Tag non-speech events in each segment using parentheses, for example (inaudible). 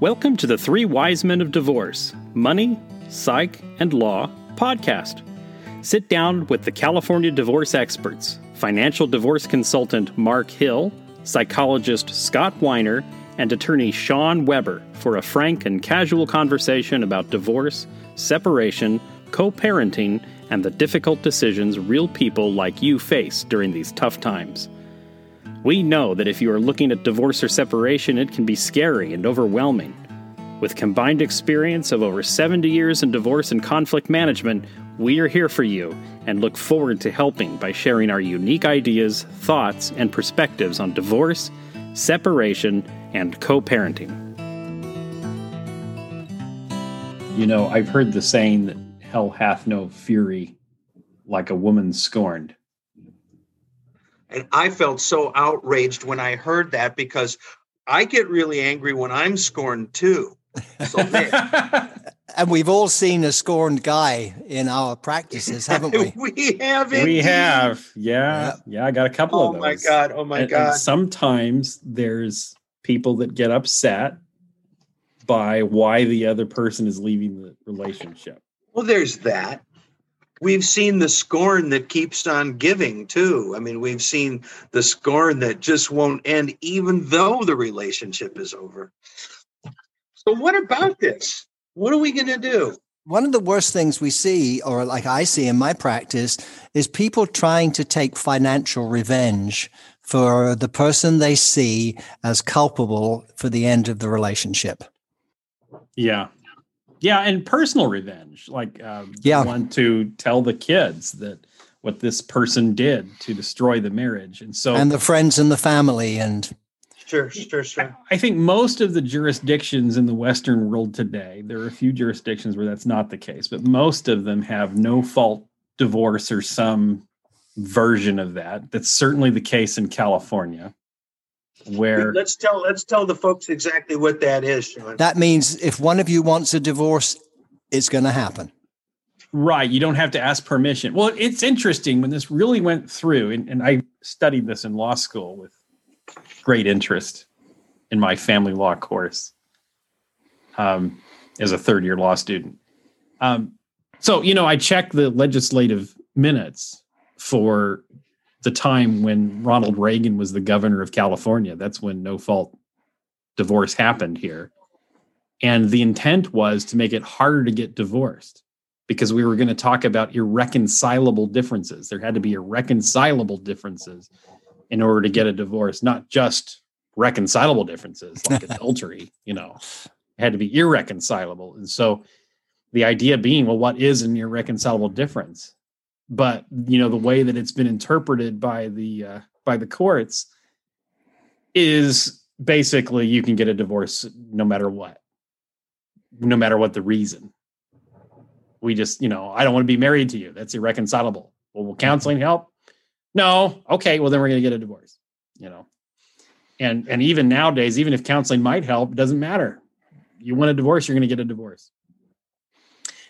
Welcome to the Three Wise Men of Divorce Money, Psych, and Law podcast. Sit down with the California divorce experts, financial divorce consultant Mark Hill, psychologist Scott Weiner, and attorney Sean Weber for a frank and casual conversation about divorce, separation, co parenting, and the difficult decisions real people like you face during these tough times. We know that if you are looking at divorce or separation, it can be scary and overwhelming. With combined experience of over 70 years in divorce and conflict management, we are here for you and look forward to helping by sharing our unique ideas, thoughts, and perspectives on divorce, separation, and co parenting. You know, I've heard the saying that hell hath no fury like a woman scorned. And I felt so outraged when I heard that because I get really angry when I'm scorned too. So, (laughs) and we've all seen a scorned guy in our practices, (laughs) haven't we? we have. Indeed. We have. Yeah, yeah. Yeah. I got a couple oh of those. Oh my god. Oh my and, god. And sometimes there's people that get upset by why the other person is leaving the relationship. Well, there's that. We've seen the scorn that keeps on giving too. I mean, we've seen the scorn that just won't end even though the relationship is over. So, what about this? What are we going to do? One of the worst things we see, or like I see in my practice, is people trying to take financial revenge for the person they see as culpable for the end of the relationship. Yeah. Yeah. And personal revenge. Like, um, yeah. want to tell the kids that what this person did to destroy the marriage. And so, and the friends and the family. And Sure, sure, sure. I think most of the jurisdictions in the Western world today, there are a few jurisdictions where that's not the case, but most of them have no fault divorce or some version of that. That's certainly the case in California. Where let's tell let's tell the folks exactly what that is, Sean. That means if one of you wants a divorce, it's going to happen. Right. You don't have to ask permission. Well, it's interesting when this really went through, and, and I studied this in law school with great interest in my family law course um, as a third year law student. Um, so, you know, I checked the legislative minutes for the time when Ronald Reagan was the governor of California. That's when no fault divorce happened here. And the intent was to make it harder to get divorced because we were going to talk about irreconcilable differences. There had to be irreconcilable differences in order to get a divorce, not just reconcilable differences (laughs) like adultery, you know, it had to be irreconcilable. And so the idea being, well, what is an irreconcilable difference? But you know, the way that it's been interpreted by the uh, by the courts is basically you can get a divorce no matter what, no matter what the reason. We just, you know, I don't want to be married to you. That's irreconcilable. Well, will counseling help? No. Okay. Well, then we're going to get a divorce. You know, and and even nowadays, even if counseling might help, it doesn't matter. You want a divorce, you're going to get a divorce.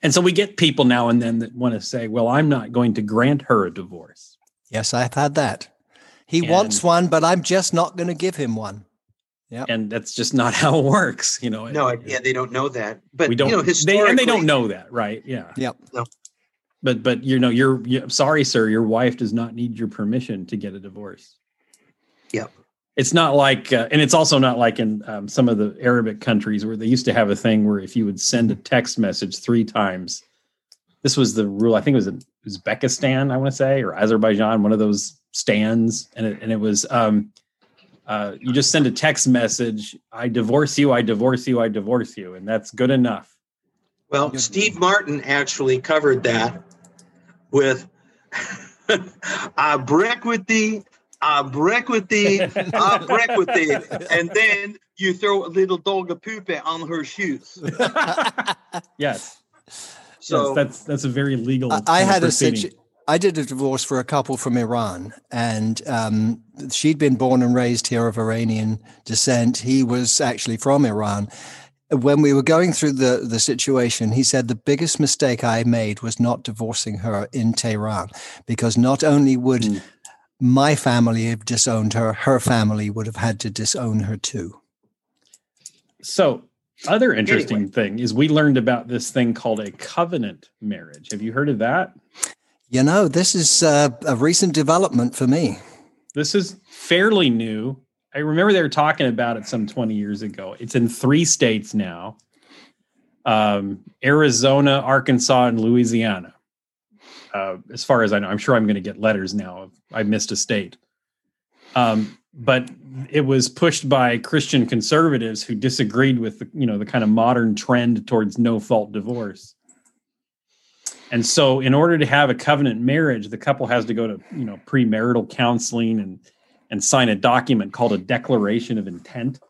And so we get people now and then that want to say, "Well, I'm not going to grant her a divorce." Yes, I've had that. He and, wants one, but I'm just not going to give him one. Yeah, and that's just not (laughs) how it works. You know. No, it, yeah, they don't know that. But we don't. You know, historically, they, and they don't know that, right? Yeah. Yep. No but but you know you're, you're sorry sir your wife does not need your permission to get a divorce yeah it's not like uh, and it's also not like in um, some of the arabic countries where they used to have a thing where if you would send a text message three times this was the rule i think it was in uzbekistan i want to say or azerbaijan one of those stands and it, and it was um, uh, you just send a text message i divorce you i divorce you i divorce you and that's good enough. Well steve martin actually covered that with (laughs) I break with thee, I break with thee, I break with thee, (laughs) and then you throw a little dog of poop on her shoes. (laughs) yes. So yes, that's that's a very legal. I, I had a situation. I did a divorce for a couple from Iran, and um, she'd been born and raised here of Iranian descent. He was actually from Iran, when we were going through the, the situation, he said the biggest mistake I made was not divorcing her in Tehran because not only would mm. My family have disowned her, her family would have had to disown her too. So other interesting anyway. thing is we learned about this thing called a covenant marriage. Have you heard of that? You know, this is uh, a recent development for me. This is fairly new. I remember they were talking about it some 20 years ago. It's in three states now um, Arizona, Arkansas, and Louisiana. Uh, as far as I know, I'm sure I'm going to get letters now I missed a state. Um, but it was pushed by Christian conservatives who disagreed with the, you know the kind of modern trend towards no fault divorce. And so, in order to have a covenant marriage, the couple has to go to you know premarital counseling and and sign a document called a declaration of intent.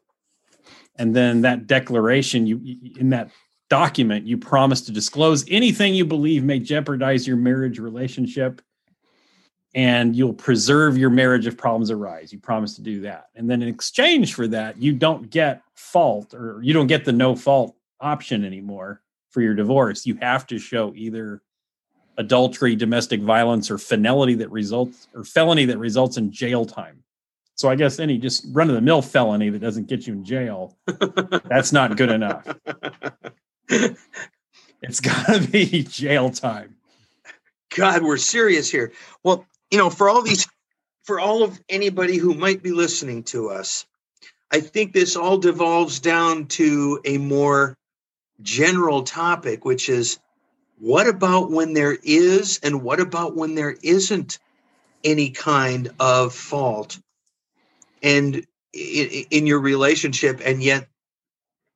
And then that declaration, you in that document, you promise to disclose anything you believe may jeopardize your marriage relationship and you'll preserve your marriage if problems arise. You promise to do that. And then in exchange for that, you don't get fault or you don't get the no fault option anymore for your divorce. You have to show either adultery, domestic violence, or finality that results or felony that results in jail time. So I guess any just run of the mill felony that doesn't get you in jail, (laughs) that's not good enough. (laughs) (laughs) it's got to be jail time. God, we're serious here. Well, you know, for all these, for all of anybody who might be listening to us, I think this all devolves down to a more general topic, which is what about when there is and what about when there isn't any kind of fault and in, your relationship and yet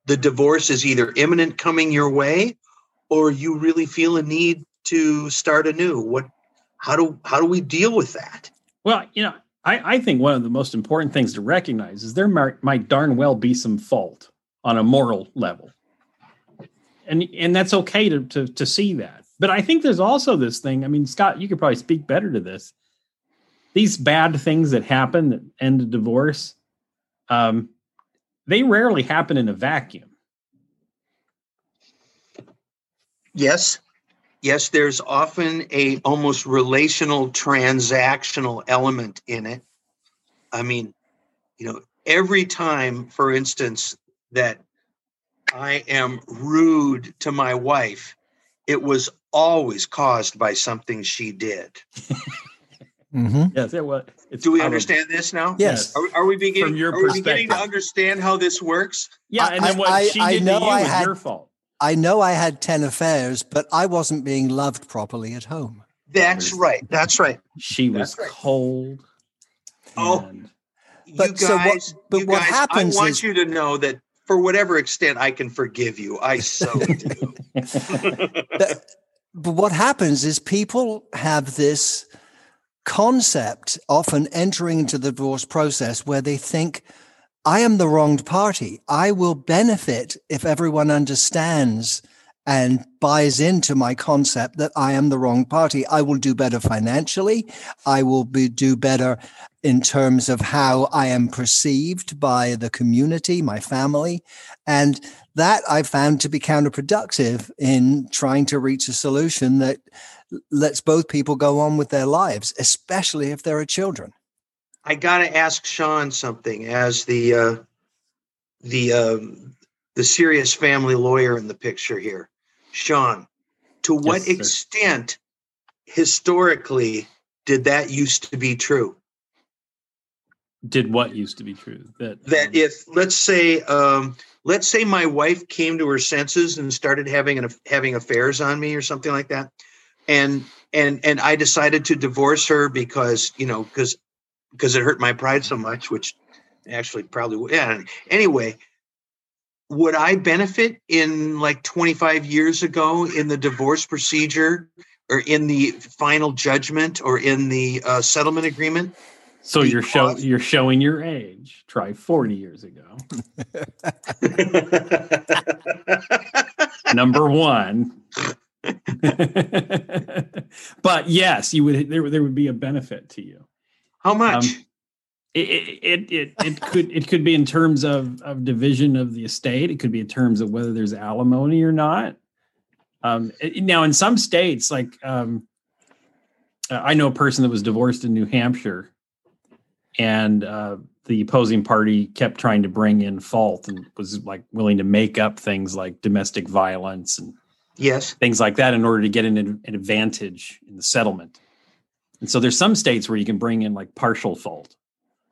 the divorce is either imminent coming your way or you really feel a need to start anew. What how do how do we deal with that? Well you know i i think one of the most important things to recognize is there might, might darn well be some fault on a moral level. And and that's okay to, to to see that. But i think there's also this thing i mean scott you could probably speak better to this. These bad things that happen that end a divorce um, they rarely happen in a vacuum. Yes. Yes, there's often a almost relational transactional element in it. I mean, you know, every time, for instance, that I am rude to my wife, it was always caused by something she did. (laughs) Mm-hmm. Yes, it was. Do we understand this now? Yes. Are, are we beginning? From your are we beginning to understand how this works? Yeah, and then what I, she did I to you I had, your fault. I know I had ten affairs, but I wasn't being loved properly at home. That's right. That's right. She was right. cold. Oh, but you guys, so what, but you what guys, happens I want is, you to know that for whatever extent I can forgive you, I so (laughs) do. (laughs) but, but what happens is people have this concept often entering into the divorce process where they think, I am the wronged party. I will benefit if everyone understands and buys into my concept that I am the wrong party. I will do better financially. I will be, do better in terms of how I am perceived by the community, my family. And that I found to be counterproductive in trying to reach a solution that lets both people go on with their lives, especially if there are children. I got to ask Sean something as the uh, the um, the serious family lawyer in the picture here. Sean, to what yes, extent historically did that used to be true? Did what used to be true? That that um, if let's say um, let's say my wife came to her senses and started having an, having affairs on me or something like that and and and I decided to divorce her because you know because because it hurt my pride so much, which actually probably yeah. Anyway, would I benefit in like 25 years ago in the divorce procedure or in the final judgment or in the uh, settlement agreement? So you're show you're showing your age. Try 40 years ago. (laughs) Number one. but yes, you would there there would be a benefit to you. How much? Um, it, it it it could it could be in terms of of division of the estate. It could be in terms of whether there's alimony or not. Um, now, in some states, like um, I know a person that was divorced in New Hampshire, and uh, the opposing party kept trying to bring in fault and was like willing to make up things like domestic violence and Yes. things like that in order to get an, an advantage in the settlement. And so there's some states where you can bring in like partial fault,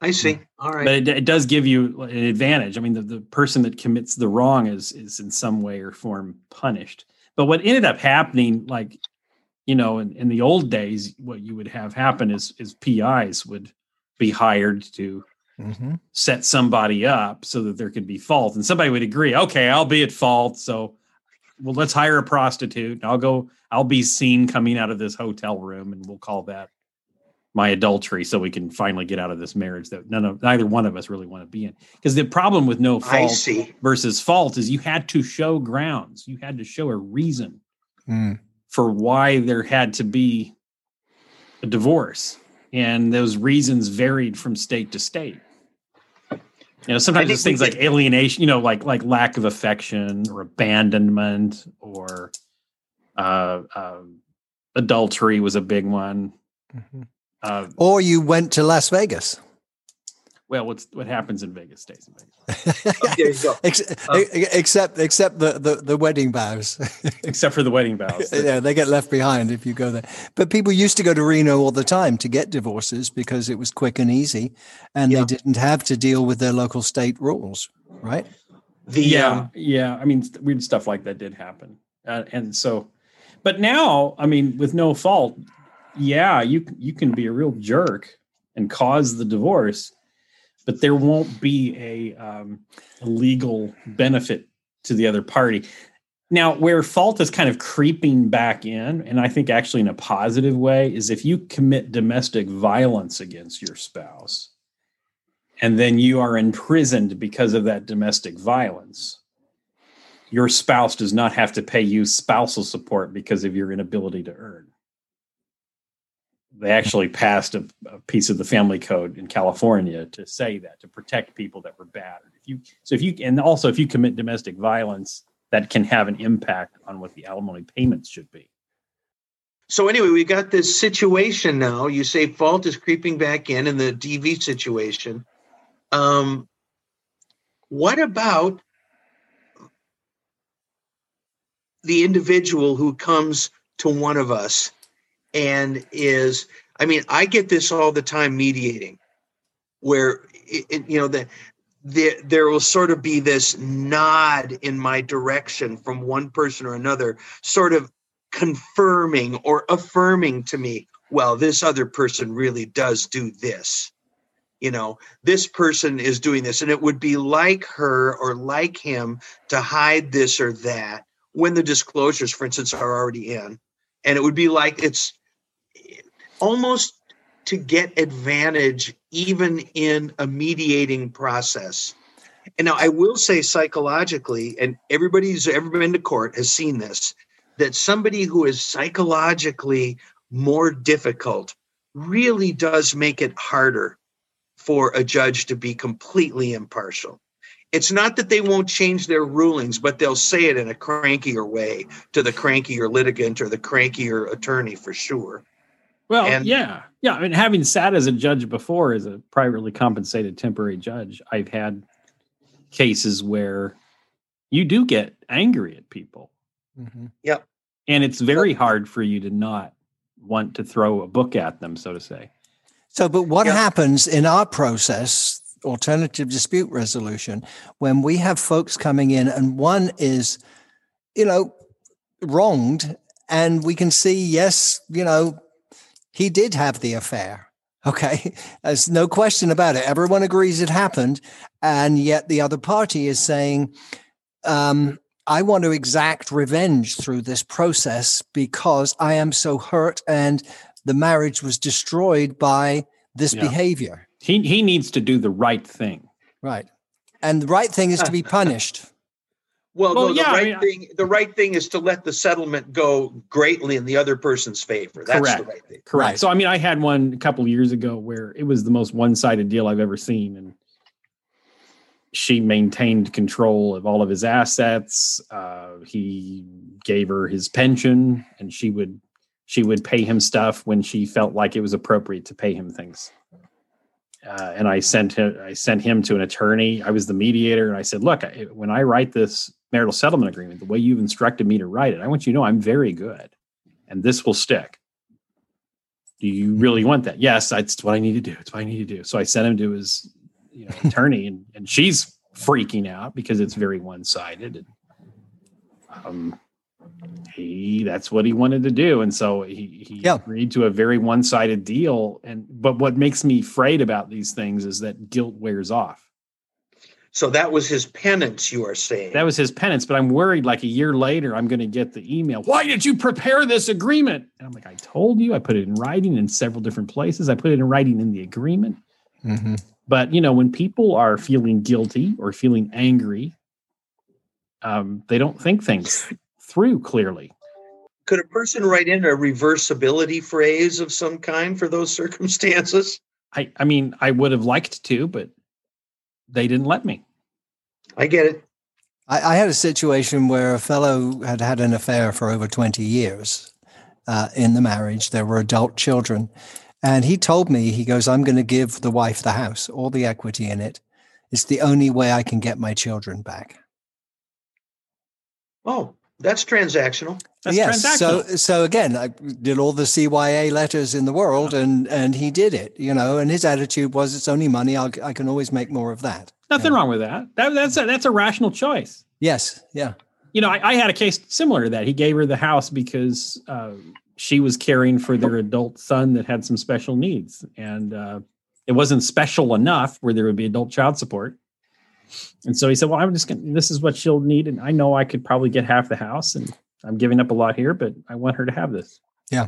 I see. All right. but it, it does give you an advantage. I mean, the, the person that commits the wrong is is in some way or form punished. But what ended up happening, like you know, in, in the old days, what you would have happen is is PIs would be hired to Mhm. set somebody up so that there could be fault and somebody would agree okay i'll be at fault so well let's hire a prostitute i'll go i'll be seen coming out of this hotel room and we'll call that my adultery so we can finally get out of this marriage that none of neither one of us really want to be in because the problem with no fault see. versus fault is you had to show grounds you had to show a reason Mm. for why there had to be a divorce and those reasons varied from state to state you know sometimes think it's things like alienation you know like like lack of affection or abandonment or uh, uh adultery was a big one Mhm. uh Or you went to Las Vegas. Well what's what happens in vegas stays in vegas (laughs) There you go. Ex- e- except except the, the, the wedding vows. (laughs) except for the wedding vows yeah, they get left behind if you go there. But people used to go to Reno all the time to get divorces because it was quick and easy, and Yeah. they didn't have to deal with their local state rules, right? The yeah um, yeah i mean weird stuff like that did happen uh, and so but now i mean with no fault yeah you you can be a real jerk and cause the divorce but there won't be a, um, legal benefit to the other party now where fault is kind of creeping back in and i think actually in a positive way is if you commit domestic violence against your spouse and then you are imprisoned because of that domestic violence, your spouse does not have to pay you spousal support because of your inability to earn. They actually passed a, a piece of the family code in California to say that to protect people that were battered. If you so if you and also if you commit domestic violence, that can have an impact on what the alimony payments should be. So anyway, we've got this situation now. You say fault is creeping back in in the DV situation. Um, what about the individual who comes to one of us and is? I mean, I get this all the time mediating, where it, it- you know that there, there will sort of be this nod in my direction from one person or another, sort of confirming or affirming to me, well, this other person really does do this. You know, this person is doing this. And it would be like her or like him to hide this or that when the disclosures, for instance, are already in. And it would be like it's almost to get advantage even in a mediating process. And now I will say psychologically, and everybody who's ever been to court has seen this, that somebody who is psychologically more difficult really does make it harder for a judge to be completely impartial. It's not that they won't change their rulings, but they'll say it in a crankier way to the crankier litigant or the crankier attorney for sure. Well, And- yeah, yeah. I mean, having sat as a judge before, as a privately compensated temporary judge, I've had cases where you do get angry at people, Mhm. Yep. And it's very hard for you to not want to throw a book at them, so to say. So, but what Yeah. happens in our process, alternative dispute resolution, when we have folks coming in and one is, you know, wronged, and we can see, yes, you know, he did have the affair. Okay. (laughs) There's no question about it. Everyone agrees it happened. And yet the other party is saying, um, I want to exact revenge through this process because I am so hurt and the marriage was destroyed by this Yeah. behavior. He he needs to do the right thing. Right. And the right thing is to be (laughs) punished. Well, Well, no, yeah, the I right mean, thing the right thing is to let the settlement go greatly in the other person's favor. That's Correct. the right thing. Correct. Right. So, I mean, I had one a couple of years ago where it was the most one-sided deal I've ever seen, and she maintained control of all of his assets. Uh, he gave her his pension, and she would she would pay him stuff when she felt like it was appropriate to pay him things. uh, and I sent him I sent him to an attorney. I was the mediator, and I said, "Look, I, when I write this marital settlement agreement, the way you've instructed me to write it, I want you to know I'm very good, and this will stick." Do you really want that? Yes, that's what I need to do. It's what I need to do. So I sent him to his you know, attorney, and, and she's freaking out because it's very one sided. Um, he that's what he wanted to do and so he, he yeah. agreed to a very one-sided deal and but what makes me afraid about these things is that guilt wears off so that was his penance you are saying that was his penance but i'm worried like a year later i'm going to get the email why did you prepare this agreement and i'm like i told you i put it in writing in several different places i put it in writing in the agreement mm-hmm. but you know when people are feeling guilty or feeling angry um, they don't think things through clearly. Could a person write in a reversibility phrase of some kind for those circumstances? I, I mean, I would have liked to, but they didn't let me. I get it. I, I had a situation where a fellow had had an affair for over 20 years uh, in the marriage. There were adult children. And he told me, he goes, I'm going to give the wife the house, all the equity in it. It's the only way I can get my children back. Oh, that's transactional. That's yes. Transactional. So so again, I did all the CYA letters in the world, and and he did it. You know, and his attitude was, "It's only money. I'll, I can always make more of that." Nothing wrong with that. that that's a, that's a rational choice. Yes. Yeah. You know, I, I, had a case similar to that. He gave her the house because uh, she was caring for their adult son that had some special needs, and uh, it wasn't special enough where there would be adult child support. And so he said, "Well, I'm just going. This is what she'll need, and I know I could probably get half the house, and I'm giving up a lot here, but I want her to have this." Yeah.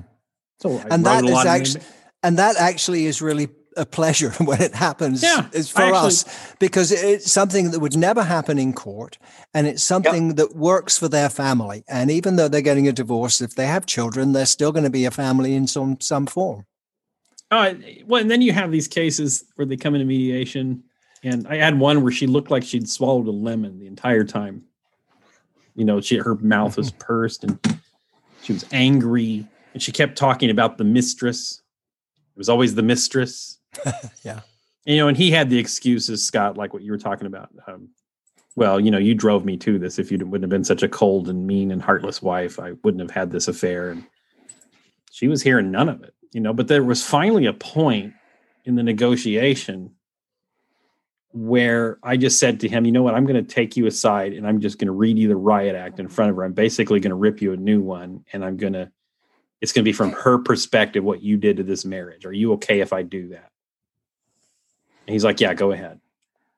So I and that is actually, and that actually is really a pleasure (laughs) when it happens. Yeah, is for actually, us because it's something that would never happen in court, and it's something yep. that works for their family. And even though they're getting a divorce, if they have children, they're still going to be a family in some some form. Uh, well, and then you have these cases where they come into mediation and I had one where she looked like she'd swallowed a lemon the entire time. You know, she her mouth was (laughs) pursed and she was angry and she kept talking about the mistress. It was always the mistress. (laughs) yeah. And, you know, and he had the excuses, Scott, like what you were talking about. Um, well, you know, you drove me to this. If you wouldn't have been such a cold and mean and heartless wife, I wouldn't have had this affair. And she was hearing none of it, you know. But there was finally a point in the negotiation where I just said to him, you know what, I'm going to take you aside and I'm just going to read you the riot act in front of her. I'm basically going to rip you a new one and I'm going to, it's going to be from her perspective what you did to this marriage. Are you okay if I do that? And he's like, yeah, go ahead.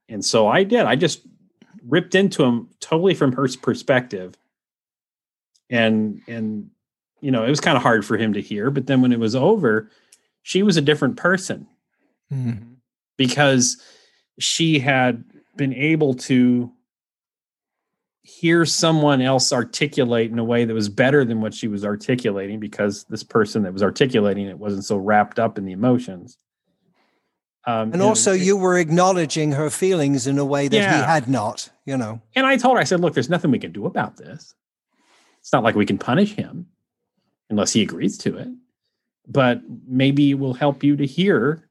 And so I did. I just ripped into him totally from her perspective. And, and, you know, it was kind of hard for him to hear. But then when it was over, she was a different person mm-hmm. because she had been able to hear someone else articulate in a way that was better than what she was articulating because this person that was articulating it wasn't so wrapped up in the emotions. Um, and also, it, you were acknowledging her feelings in a way that yeah. he had not, you know. And I told her, I said, look, there's nothing we can do about this. It's not like we can punish him unless he agrees to it. But maybe it will help you to hear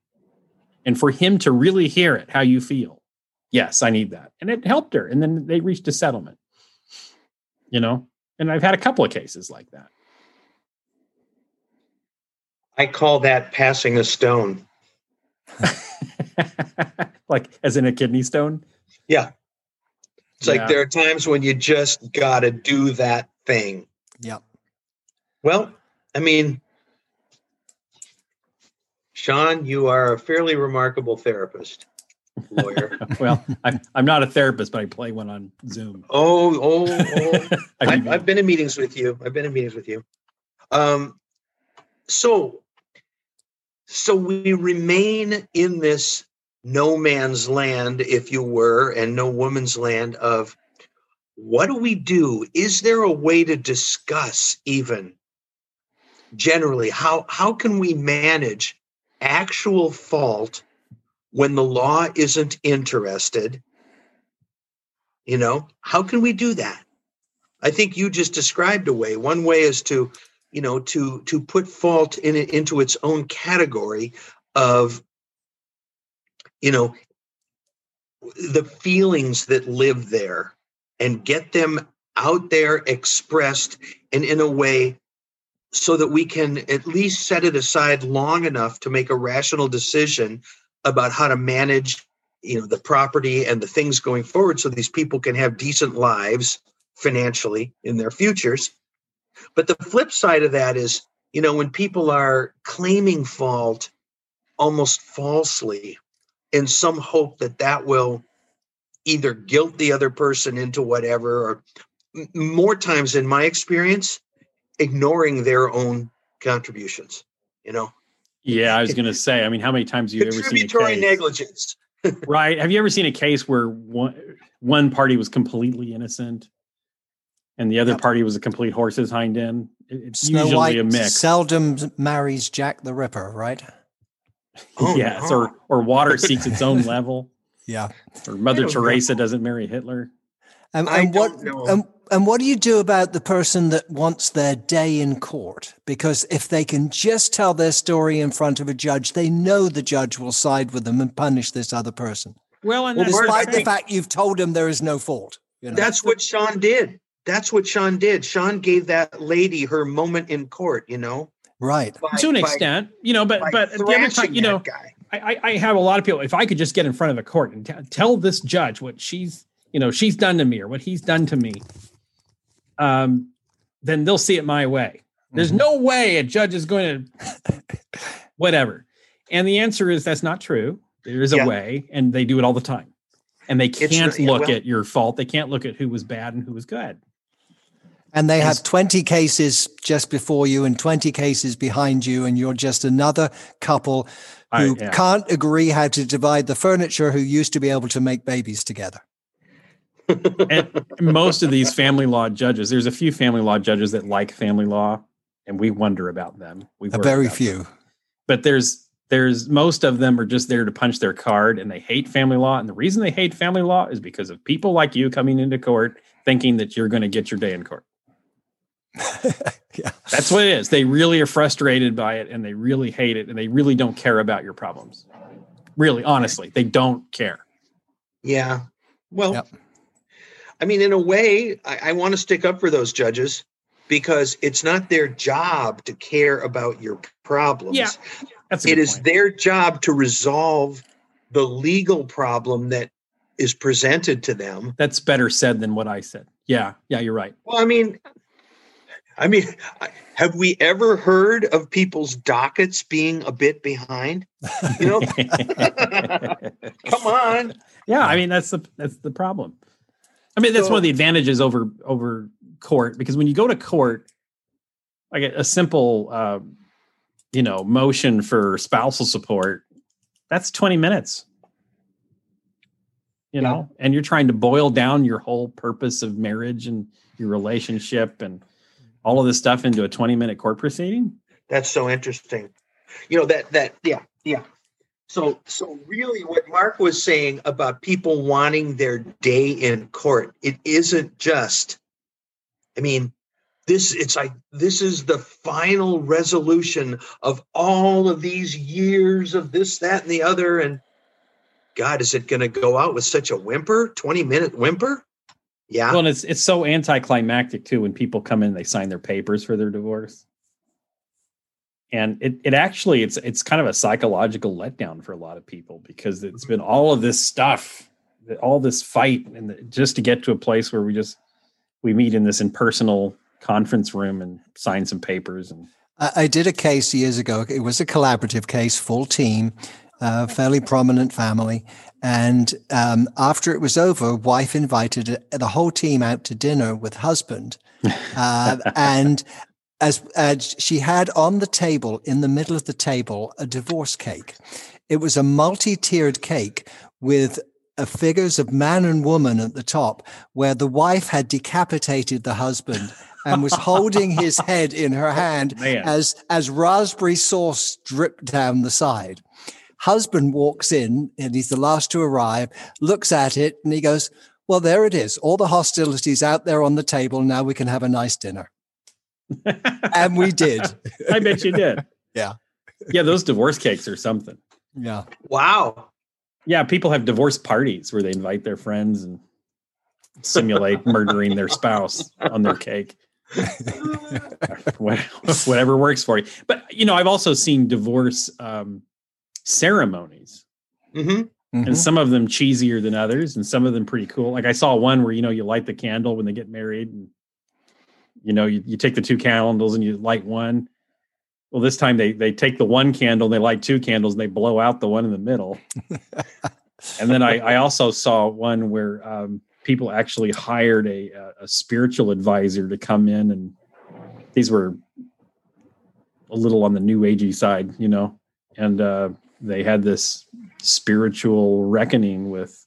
and for him to really hear it, how you feel. Yes, I need that. And it helped her. And then they reached a settlement, you know? And I've had a couple of cases like that. I call that passing a stone. (laughs) like as in a kidney stone? Yeah. It's yeah. like there are times when you just got to do that thing. Yeah. Well, I mean, Sean, you are a fairly remarkable therapist, lawyer. (laughs) well, I'm, I'm not a therapist, but I play one on Zoom. Oh, oh, oh. (laughs) I've, I've, been in meetings with you. I've been in meetings with you. Um, so, so we remain in this no man's land, if you were, and no woman's land of what do we do? Is there a way to discuss even generally how how can we manage actual fault when the law isn't interested you know? How can we do that? I think you just described a way. One way is to you know to to put fault in it into its own category of you know, the feelings that live there and get them out there expressed and in a way so that we can at least set it aside long enough to make a rational decision about how to manage you know the property and the things going forward so these people can have decent lives financially in their futures. But the flip side of that is you know when people are claiming fault almost falsely in some hope that that will either guilt the other person into whatever or more times in my experience ignoring their own contributions you know? Yeah i was going to say i mean how many times have you ever seen a case, negligence. (laughs) Right have you ever seen a case where one one party was completely innocent and the other yep. party was a complete horse's hind end it's Snow usually White a mix. seldom marries jack the ripper right? (laughs) Oh, yes no. or or water (laughs) seeks its own level. Yeah. Or mother teresa know. doesn't marry hitler. And, and what and, and what do you do about the person that wants their day in court? Because if they can just tell their story in front of a judge, they know the judge will side with them and punish this other person. Well, and well, despite the fact you've told him there is no fault. You know? That's what Sean did. That's what Sean did. Sean gave that lady her moment in court. You know, right? By, to an by, extent, you know, but but the other time, you know, I, I have a lot of people. If I could just get in front of a court and t- tell this judge what she's you know she's done to me or what he's done to me um, then they'll see it my way. There's mm-hmm. no way a judge is going to (laughs) whatever. And the answer is that's not true. There is a yeah. way, and they do it all the time. And they can't look well, at your fault. They can't look at who was bad and who was good. And they have 20 cases just before you and 20 cases behind you, and you're just another couple who I, yeah. can't agree how to divide the furniture who used to be able to make babies together and most of these family law judges, there's a few family law judges that like family law, and we wonder about them. We a very few, them. but there's there's most of them are just there to punch their card, and they hate family law. And the reason they hate family law is because of people like you coming into court thinking that you're going to get your day in court. (laughs) yeah. That's what it is. They really are frustrated by it and they really hate it and they really don't care about your problems. Really, honestly, they don't care. Yeah. Well, yep. I mean, in a way, I, I want to stick up for those judges because it's not their job to care about your problems. Yeah, it is point. their job to resolve the legal problem that is presented to them. That's better said than what I said. Yeah, yeah, you're right. Well, I mean, I mean, have we ever heard of people's dockets being a bit behind? You know, (laughs) (laughs) come on. Yeah, I mean that's the that's the problem. I mean, that's so, one of the advantages over over court because when you go to court, like a, a simple, uh, you know, motion for spousal support, that's twenty minutes. You yeah. know, and you're trying to boil down your whole purpose of marriage and your relationship and all of this stuff into a 20 minute court proceeding. That's so interesting. You know that that yeah yeah so, so really, what Mark was saying about people wanting their day in court, it isn't just. I mean, this it's like this is the final resolution of all of these years of this, that, and the other. And God, is it going to go out with such a whimper, twenty minute whimper? Yeah. Well, it's it's so anticlimactic too when people come in, they sign their papers for their divorce and it, it actually it's it's kind of a psychological letdown for a lot of people because it's been all of this stuff all this fight and the, just to get to a place where we just we meet in this impersonal conference room and sign some papers and I did a case years ago. It was a collaborative case, full team, uh, fairly prominent family. And um, after it was over, wife invited the whole team out to dinner with husband. (laughs) Uh, and as, as she had on the table, in the middle of the table, a divorce cake. It was a multi-tiered cake with uh, figures of man and woman at the top, where the wife had decapitated the husband and was holding his (laughs) head in her hand Man. as as raspberry sauce dripped down the side. Husband walks in and he's the last to arrive, looks at it, and he goes, "Well, there it is. All the hostilities out there on the table. Now we can have a nice dinner." And we did. (laughs) I bet you did. yeah. Yeah, those divorce cakes are something. Yeah. Wow. Yeah, people have divorce parties where they invite their friends and simulate (laughs) murdering their spouse on their cake. (laughs) Whatever works for you. But you know, I've also seen divorce um, ceremonies. Mm-hmm. Mhm. and some of them cheesier than others and some of them pretty cool like i saw one where you know you light the candle when they get married and you know you, you take the two candles and you light one. Well this time they they take the one candle and they light two candles and they blow out the one in the middle. (laughs) And then i i also saw one where um, people actually hired a, a a spiritual advisor to come in and these were a little on the new agey side you know and uh they had this spiritual reckoning with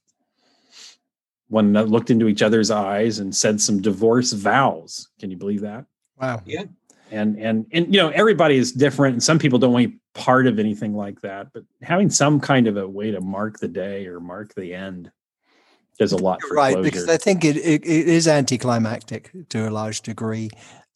one that looked into each other's eyes and said some divorce vows. Can you believe that? Wow. Yeah. And and and you know everybody is different, and some people don't want to be part of anything like that. But having some kind of a way to mark the day or mark the end does a lot for right, closure. because I think it, it, it is anticlimactic to a large degree.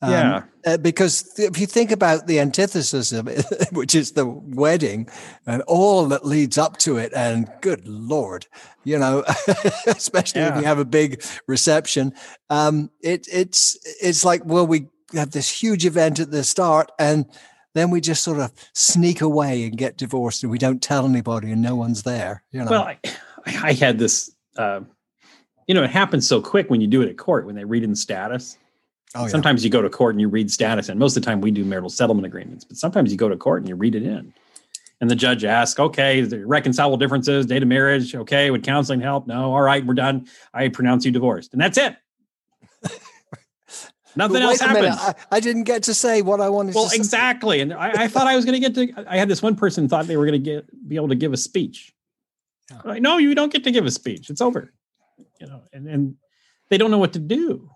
Um, yeah, uh, because if you think about the antithesis of it, (laughs) which is the wedding and all that leads up to it, and good lord, you know, (laughs) especially if you have a big reception, um, it it's it's like well, we have this huge event at the start, and then we just sort of sneak away and get divorced, and we don't tell anybody, and no one's there. You know, Well, I, I had this. Uh, you know, it happens so quick when you do it at court when they read in status. Oh, yeah. sometimes you go to court and you read status, and most of the time we do marital settlement agreements, but sometimes you go to court and you read it in. And the judge asks, okay, is there reconcilable differences, date of marriage? Okay, would counseling help? No. All right, we're done. I pronounce you divorced. And that's it. (laughs) Nothing else wait a minute, happens. I, I didn't get to say what I wanted well, to say. exactly. And I, I thought I was going to get to, I had this one person thought they were going to get, be able to give a speech. Yeah. Like, no, you don't get to give a speech. It's over. You know, and, and they don't know what to do.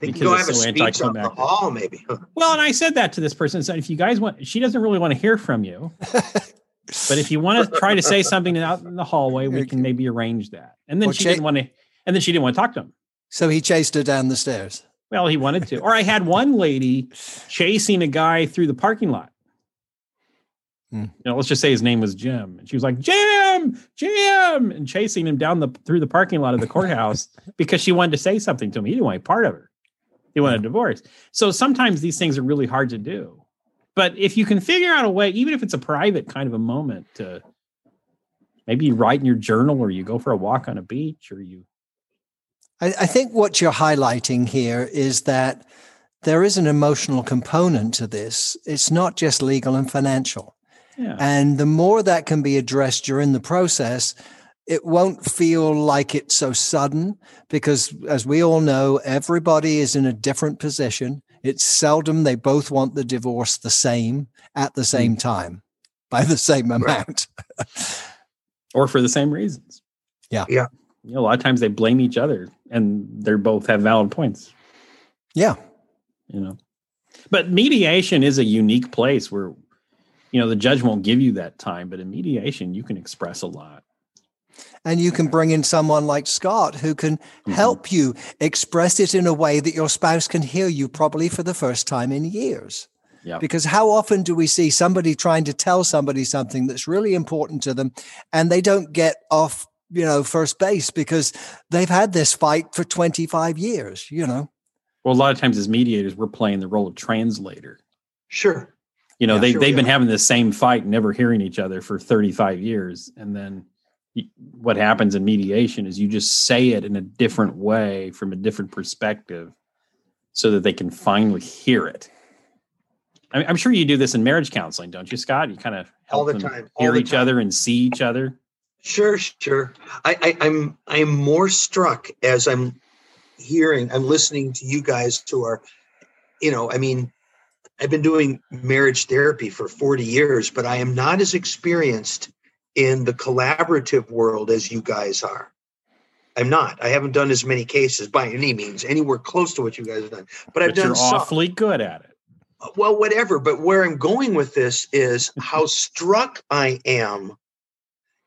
They can Because go it's have a so speech on the hall, maybe. (laughs) Well, and I said that to this person. Said, if you guys want, she doesn't really want to hear from you, but if you want to try to say something out in the hallway, we can maybe arrange that. And then Well, she Jay- didn't want to, and then she didn't want to talk to him. so he chased her down the stairs. Well, he wanted to. Or I had one lady chasing a guy through the parking lot. Hmm. You know, let's just say his name was Jim, and she was like, "Jim, Jim," and chasing him down the through the parking lot of the courthouse because she wanted to say something to him. He didn't want to be part of her. He wanted a divorce. So sometimes these things are really hard to do. But if you can figure out a way, even if it's a private kind of a moment, to maybe you write in your journal, or you go for a walk on a beach, or you I, I think what you're highlighting here is that there is an emotional component to this. It's not just legal and financial. yeah. And the more that can be addressed during the process, it won't feel like it's so sudden because, as we all know, everybody is in a different position. It's seldom they both want the divorce the same at the same mm. time by the same amount. or for the same reasons. Yeah. Yeah. You know, a lot of times they blame each other and they're both have valid points, yeah. you know. But mediation is a unique place where, you know, the judge won't give you that time, but in mediation, you can express a lot. And you can bring in someone like Scott who can Mhm. help you express it in a way that your spouse can hear you probably for the first time in years. Yeah. Because how often do we see somebody trying to tell somebody something that's really important to them and they don't get off, you know, first base because they've had this fight for 25 years, you know? Well, a lot of times as mediators, we're playing the role of translator. Sure. You know, Yeah, they, sure they've been are. having the same fight, never hearing each other for 35 years. And then y- what happens in mediation is you just say it in a different way from a different perspective so that they can finally hear it. I I'm sure you do this in marriage counseling, don't you, Scott? You kind of All help the them time, all hear the each time. other and see each other. Sure, sure. I, I, I'm I'm more struck as I'm hearing, I'm listening to you guys who are, you know, I mean, I've been doing marriage therapy for 40 years, but I am not as experienced in the collaborative world as you guys are. I'm not. I haven't done as many cases by any means, anywhere close to what you guys have done. But I've But you're done some awfully good at it. well, whatever. But where I'm going with this is how (laughs) struck I am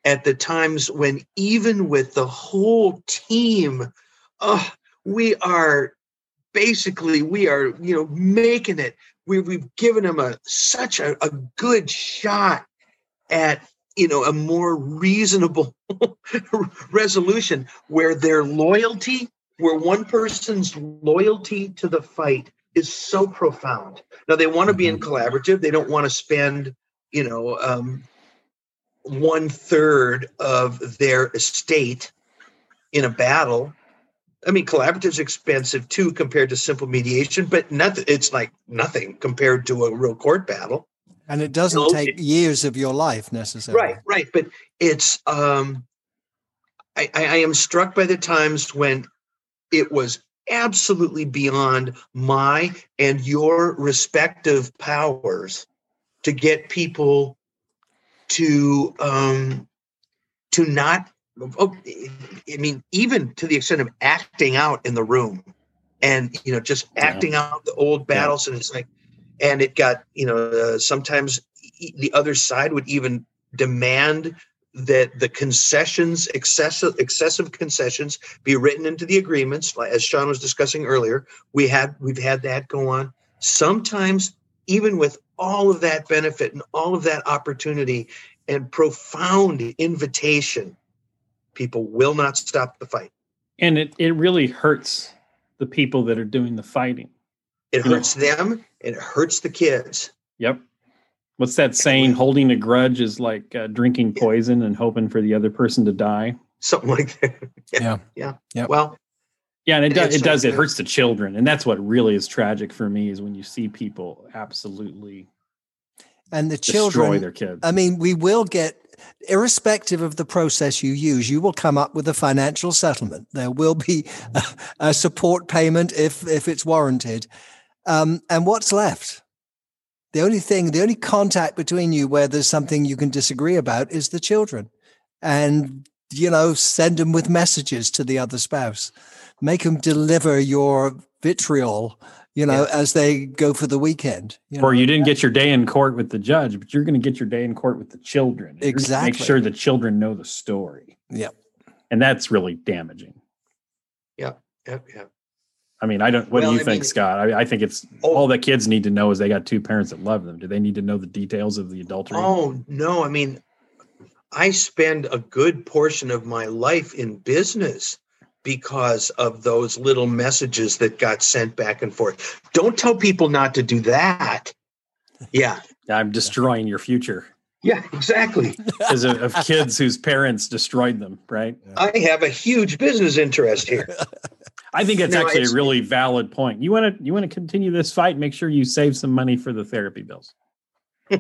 at the times when, even with the whole team, uh, we are basically we are you know making it. We, we've given them a such a, a good shot at you know a more reasonable (laughs) resolution where their loyalty where one person's loyalty to the fight is so profound. Now they want to be in Mm-hmm. collaborative. They don't want to spend you know um, one third of their estate in a battle. I mean collaborative is expensive too compared to simple mediation but nothing it's like nothing compared to a real court battle And it doesn't No, take it- years of your life necessarily. right right but it's um I, I i am struck by the times when it was absolutely beyond my and your respective powers to get people to um to not oh, i mean even to the extent of acting out in the room and you know just Yeah. acting out the old battles and it's like and it got you know uh, sometimes e- the other side would even demand that the concessions excessive excessive concessions be written into the agreements. As sean was discussing earlier we had we've had that go on. Sometimes even with all of that benefit and all of that opportunity and profound invitation people will not stop the fight. And it, it really hurts the people that are doing the fighting. it hurts them and it hurts the kids Yep. What's that saying? Holding a grudge is like uh, drinking poison and hoping for the other person to die. something like that (laughs) Yeah. yeah Yep. well Yeah, and it does. It does. It hurts the children, and that's what really is tragic for me is when you see people absolutely And the destroy children, their kids. I mean, we will get, irrespective of the process you use, you will come up with a financial settlement. There will be a, (laughs) a support payment if if it's warranted. Um, and what's left? The only thing, the only contact between you where there's something you can disagree about is the children. And, you know, send them with messages to the other spouse. Make them deliver your vitriol, you know, as they go for the weekend. You know? or you didn't get your day in court with the judge, but you're going to get your day in court with the children. You're Make sure the children know the story. Yep. And that's really damaging. yep yep I mean, I don't. What Well, do you I think, mean- Scott? I, I think it's Oh. all that kids need to know is they got two parents that love them. Do they need to know the details of the adultery? Oh no, I mean, I spend a good portion of my life in business because of those little messages that got sent back and forth. Don't tell people not to do that. Yeah, I'm destroying your future yeah, exactly. because of, of kids whose parents destroyed them. Right. I have a huge business interest here. (laughs) I think it's No, actually it's- a really valid point. You want to you want to continue this fight? Make sure you save some money for the therapy bills. (laughs)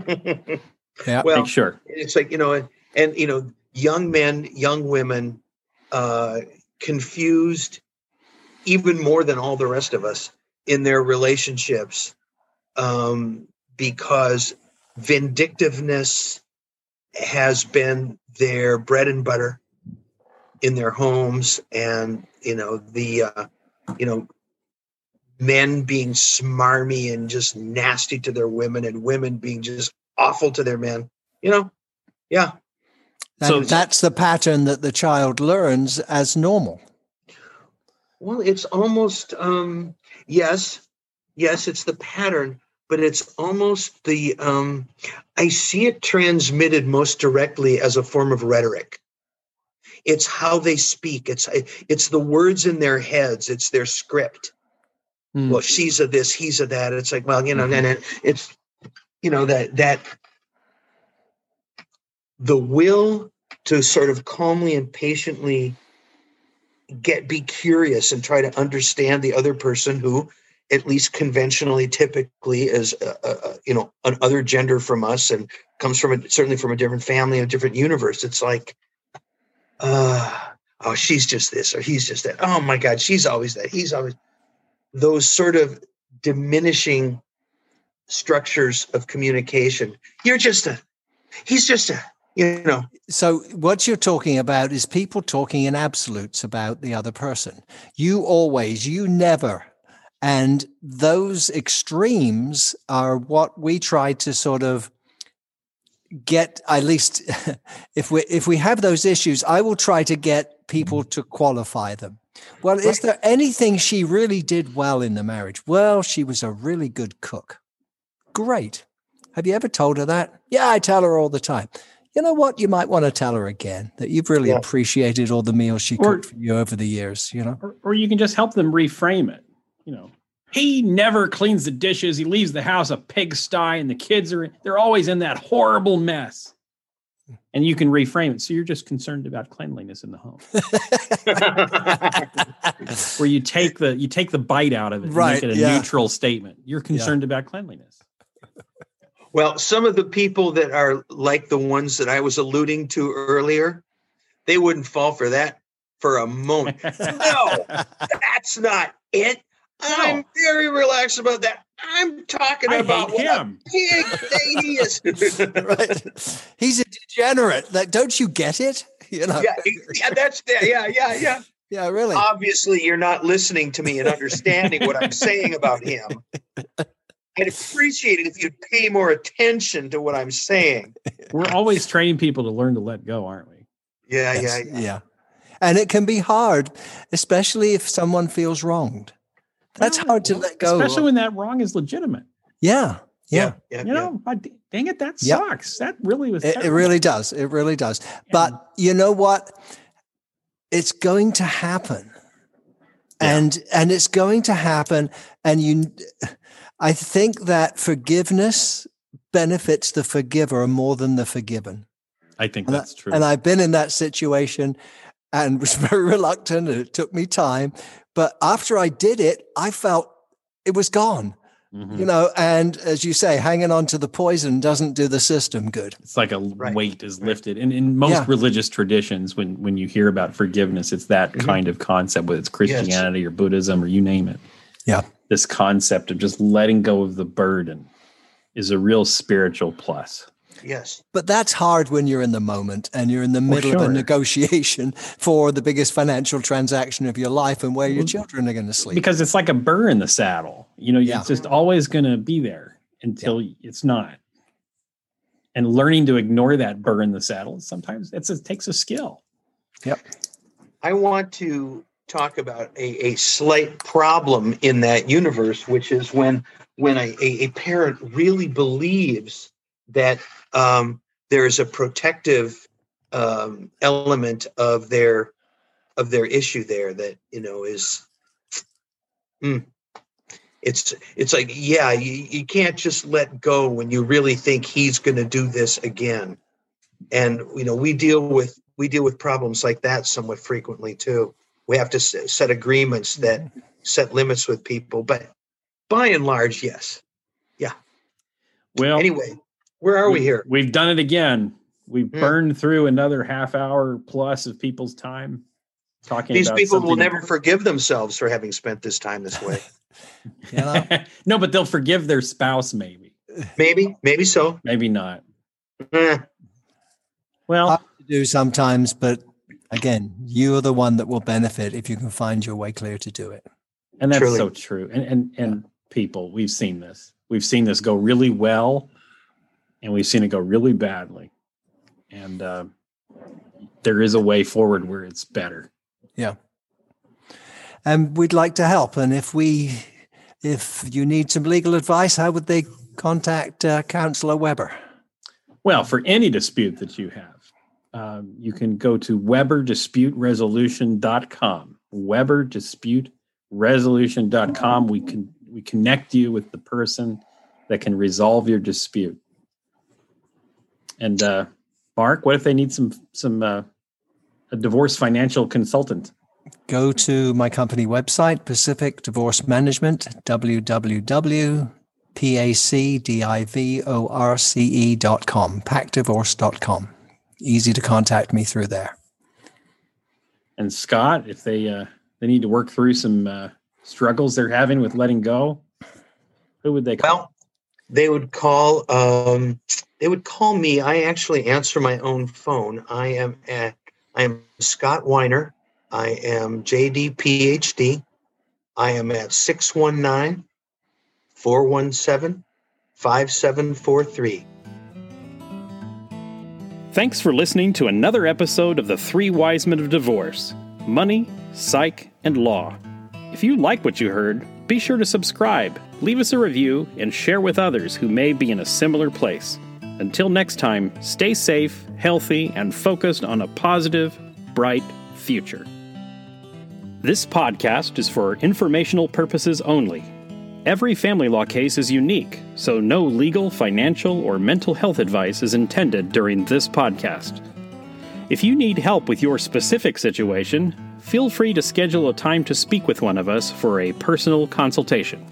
Yeah. well, Make sure. it's like you know and, and you know young men young women uh confused even more than all the rest of us in their relationships um because vindictiveness has been their bread and butter in their homes and you know the uh you know men being smarmy and just nasty to their women and women being just awful to their men you know? Yeah. And So- that's the pattern that the child learns as normal. well it's almost um yes yes it's the pattern but it's almost the um i see it transmitted most directly as a form of rhetoric it's how they speak. It's it's the words in their heads. It's their script. Mm. well she's a this he's a that. It's like well you know and mm-hmm. it, it's you know that that the will to sort of calmly and patiently get be curious and try to understand the other person who at least conventionally typically is a, a, a, you know an other gender from us and comes from a, certainly from a different family a different universe. It's like uh oh she's just this or he's just that oh my god she's always that he's always those sort of diminishing structures of communication you're just a he's just a you know So, what you're talking about is people talking in absolutes about the other person. You always, you never. And those extremes are what we try to sort of get at least (laughs) if we if we have those issues i will try to get people to qualify them well is there anything she really did well in the marriage well she was a really good cook great have you ever told her that yeah i tell her all the time you know what? You might want to tell her again that you've really Yeah. appreciated all the meals she Or- cooked for you over the years. You know, Or, or you can just help them reframe it. You know, he never cleans the dishes. He leaves the house a pigsty, and the kids are they're always in that horrible mess. And you can reframe it. So you're just concerned about cleanliness in the home. (laughs) Where you take the you take the bite out of it and Right, make it a yeah. neutral statement. You're concerned about cleanliness. Well, some of the people that are like the ones that I was alluding to earlier, they wouldn't fall for that for a moment. (laughs) No, that's not it. I'm very relaxed about that. I'm talking I about hate what a him. big thing he is. (laughs) right? He's a degenerate. That don't you get it? (laughs) You know, yeah, yeah, that's yeah, yeah, yeah, yeah. (laughs) yeah, really. Obviously, you're not listening to me and understanding what I'm saying about him. I'd appreciate it if you'd pay more attention to what I'm saying. We're always training people to learn to let go, aren't we? Yeah, Yes, yeah, yeah. yeah. And it can be hard, especially if someone feels wronged. That's Well, hard to let go. Especially when that wrong is legitimate. yeah, yeah. yeah, You yeah. know, I, dang it, that Yep. sucks. That really was. It, it really does. It really does. But you know what? It's going to happen. Yeah. And and it's going to happen. And you I think that forgiveness benefits the forgiver more than the forgiven. I think And I- that's true. And I've been in that situation and was (laughs) very reluctant and it took me time. But after I did it, I felt it was gone. Mhm. You know, and as you say, hanging on to the poison doesn't do the system good. It's like a Right. weight is lifted. And in most Yeah. religious traditions, when when you hear about forgiveness, it's that Mhm. kind of concept, whether it's Christianity or Buddhism or you name it. Yeah. This concept of just letting go of the burden is a real spiritual plus. Yes. But that's hard when you're in the moment and you're in the middle of a negotiation (laughs) for the biggest financial transaction of your life and where your children are going to sleep. Because it's like a burr in the saddle. You know, Yeah. it's just always going to be there until it's not. And learning to ignore that burr in the saddle sometimes it's, it takes a skill. Yep. I want to talk about a, a slight problem in that universe, which is when when a, a, a parent really believes that um, there is a protective um, element of their of their issue there that you know is mm, it's it's like yeah you, you can't just let go when you really think he's going to do this again. And you know we deal with we deal with problems like that somewhat frequently too. We have to set agreements that set limits with people but by and large yes. Yeah. Well, anyway where are we here We've done it again. We've Hmm. burned through another half hour plus of people's time talking these about people will something- never forgive themselves for having spent this time this way (laughs) You know? (laughs) no, but they'll forgive their spouse, maybe. maybe maybe so Maybe not. Eh, Well, Hard to do sometimes, but again, you are the one that will benefit if you can find your way clear to do it. and that's truly. so true. And and and people, we've seen this. We've seen this go really well, and we've seen it go really badly. And uh, there is a way forward where it's better. Yeah. And we'd like to help. And if we, if you need some legal advice, how would they contact uh, Councillor Weber? Well, for any dispute that you have, um, you can go to WeberDisputeResolution.com. WeberDisputeResolution.com. We can we connect you with the person that can resolve your dispute. And uh, Mark, what if they need some some uh, a divorce financial consultant? Go to my company website, Pacific Divorce Management, www.pacdivorce.com, pacdivorce.com. Easy to contact me through there. And Scott, if they uh, they need to work through some uh, struggles they're having with letting go, who would they call? well they would call um they would call me. I actually answer my own phone. I am at i am scott weiner. I am jd phd i am at 619 417 5743 Thanks for listening to another episode of The Three Wise Men of Divorce Money, Psych, and Law. If you like what you heard, be sure to subscribe, leave us a review, and share with others who may be in a similar place. Until next time, stay safe, healthy, and focused on a positive, bright future. This podcast is for informational purposes only. Every family law case is unique, so no legal, financial, or mental health advice is intended during this podcast. If you need help with your specific situation, feel free to schedule a time to speak with one of us for a personal consultation.